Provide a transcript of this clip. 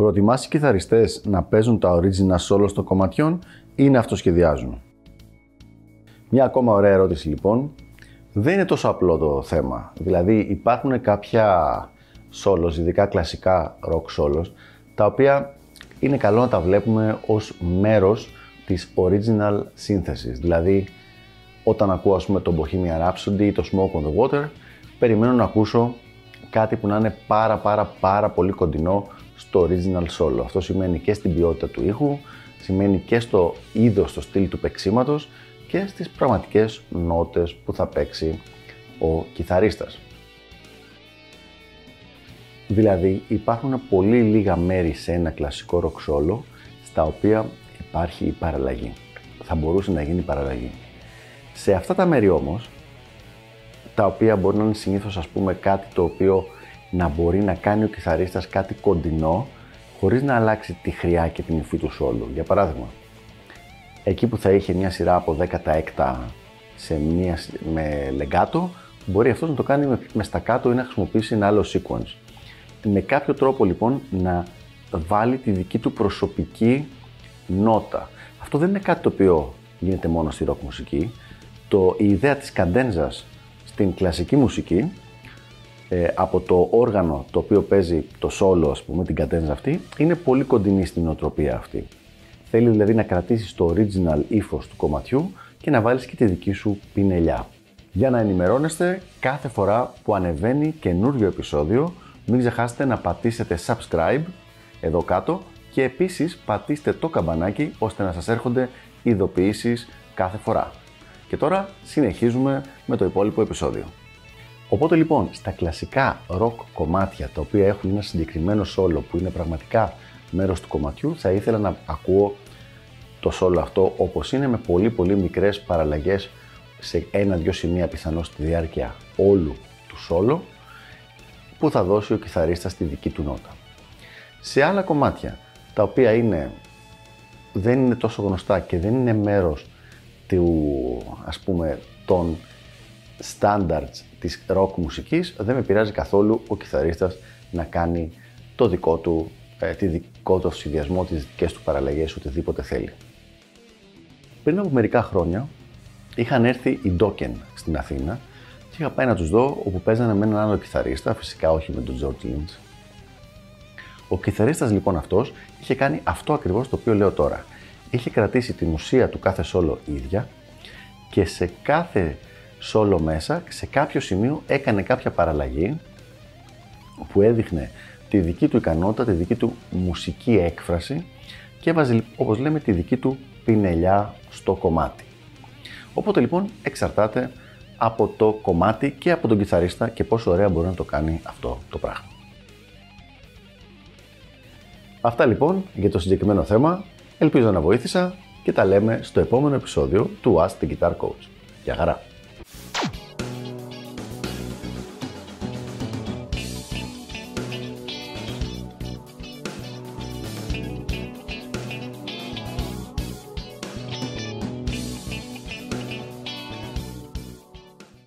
Προτιμάς οι κιθαριστές να παίζουν τα original solo των κομματιών ή να αυτοσχεδιάζουν. Μια ακόμα ωραία ερώτηση λοιπόν. Δεν είναι τόσο απλό το θέμα. Δηλαδή υπάρχουν κάποια solos, ειδικά κλασικά rock solos, τα οποία είναι καλό να τα βλέπουμε ως μέρος της original σύνθεσης. Δηλαδή, όταν ακούω ας πούμε το Bohemian Rhapsody ή το Smoke on the Water, περιμένω να ακούσω κάτι που να είναι πάρα πάρα πάρα πολύ κοντινό στο original solo. Αυτό σημαίνει και στην ποιότητα του ήχου, σημαίνει και στο είδος, στο στυλ του παίξήματος και στις πραγματικές νότες που θα παίξει ο κιθαρίστας. Δηλαδή υπάρχουν πολύ λίγα μέρη σε ένα κλασικό rock solo στα οποία υπάρχει η παραλλαγή. Θα μπορούσε να γίνει η παραλλαγή. Σε αυτά τα μέρη όμως, τα οποία μπορεί να είναι συνήθως ας πούμε κάτι το οποίο να μπορεί να κάνει ο κιθαρίστας κάτι κοντινό χωρίς να αλλάξει τη χρειά και την υφή του σόλου. Για παράδειγμα, εκεί που θα είχε μια σειρά από 10 έκτα σε μια, με λεγκάτο, μπορεί αυτός να το κάνει με, με στακάτο ή να χρησιμοποιήσει ένα άλλο sequence. Με κάποιο τρόπο λοιπόν να βάλει τη δική του προσωπική νότα. Αυτό δεν είναι κάτι το οποίο γίνεται μόνο στη rock μουσική. Το, η ιδέα της καντένζας στην κλασική μουσική ε, από το όργανο το οποίο παίζει το solo, ας πούμε, την κατένζα αυτή, είναι πολύ κοντινή στην οτροπία αυτή. Θέλει δηλαδή να κρατήσεις το original ύφος του κομματιού και να βάλεις και τη δική σου πινελιά. Για να ενημερώνεστε κάθε φορά που ανεβαίνει καινούριο επεισόδιο, μην ξεχάσετε να πατήσετε subscribe εδώ κάτω και επίσης πατήστε το καμπανάκι ώστε να σας έρχονται ειδοποιήσεις κάθε φορά. Και τώρα συνεχίζουμε με το υπόλοιπο επεισόδιο. Οπότε λοιπόν, στα κλασικά rock κομμάτια τα οποία έχουν ένα συγκεκριμένο solo που είναι πραγματικά μέρος του κομματιού, θα ήθελα να ακούω το solo αυτό όπως είναι με πολύ πολύ μικρές παραλλαγές σε ένα-δυο σημεία πιθανώς στη διάρκεια όλου του solo που θα δώσει ο κιθαρίστας τη δική του νότα. Σε άλλα κομμάτια τα οποία είναι, δεν είναι τόσο γνωστά και δεν είναι μέρος του, ας πούμε, των standards της rock μουσικής δεν με πειράζει καθόλου ο κιθαρίστας να κάνει το δικό του, ε, τη δικό του συνδυασμό, τις δικές του παραλλαγές, οτιδήποτε θέλει. Πριν από μερικά χρόνια είχαν έρθει οι Dokken στην Αθήνα και είχα πάει να τους δω όπου παίζανε με έναν άλλο κιθαρίστα, φυσικά όχι με τον George Lynch. Ο κιθαρίστας λοιπόν αυτός είχε κάνει αυτό ακριβώς το οποίο λέω τώρα. Είχε κρατήσει την ουσία του κάθε solo ίδια και σε κάθε solo μέσα, σε κάποιο σημείο έκανε κάποια παραλλαγή που έδειχνε τη δική του ικανότητα, τη δική του μουσική έκφραση και έβαζε, όπως λέμε, τη δική του πινελιά στο κομμάτι. Οπότε λοιπόν εξαρτάται από το κομμάτι και από τον κιθαρίστα και πόσο ωραία μπορεί να το κάνει αυτό το πράγμα. Αυτά λοιπόν για το συγκεκριμένο θέμα. Ελπίζω να βοήθησα και τα λέμε στο επόμενο επεισόδιο του Ask the Guitar Coach. Γεια χαρά!